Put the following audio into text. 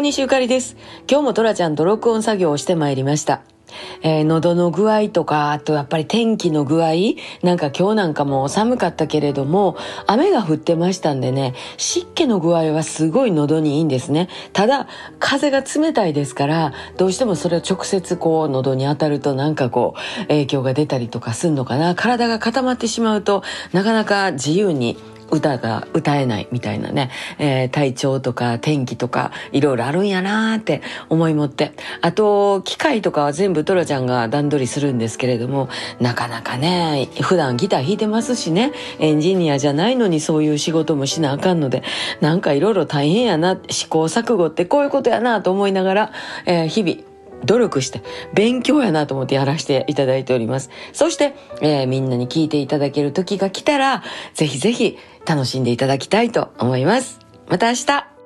大西ゆかりです。今日もトラちゃんと録音作業をしてまいりました。えー、喉の具合とか、あとやっぱり天気の具合、なんか今日なんかも寒かったけれども、雨が降ってましたんでね、湿気の具合はすごい喉にいいんですね。ただ、風が冷たいですから、どうしてもそれを直接こう喉に当たるとなんかこう、影響が出たりとかすんのかな。体が固まってしまうとなかなか自由に歌が歌えないみたいなね、えー、体調とか天気とかいろいろあるんやなーって思い持って。あと、機械とかは全部トラちゃんが段取りするんですけれども、なかなかね、普段ギター弾いてますしね、エンジニアじゃないのにそういう仕事もしなあかんので、なんかいろいろ大変やな、試行錯誤ってこういうことやなと思いながら、えー、日々、努力して勉強やなと思ってやらせていただいております。そして、えー、みんなに聞いていただける時が来たら、ぜひぜひ楽しんでいただきたいと思います。また明日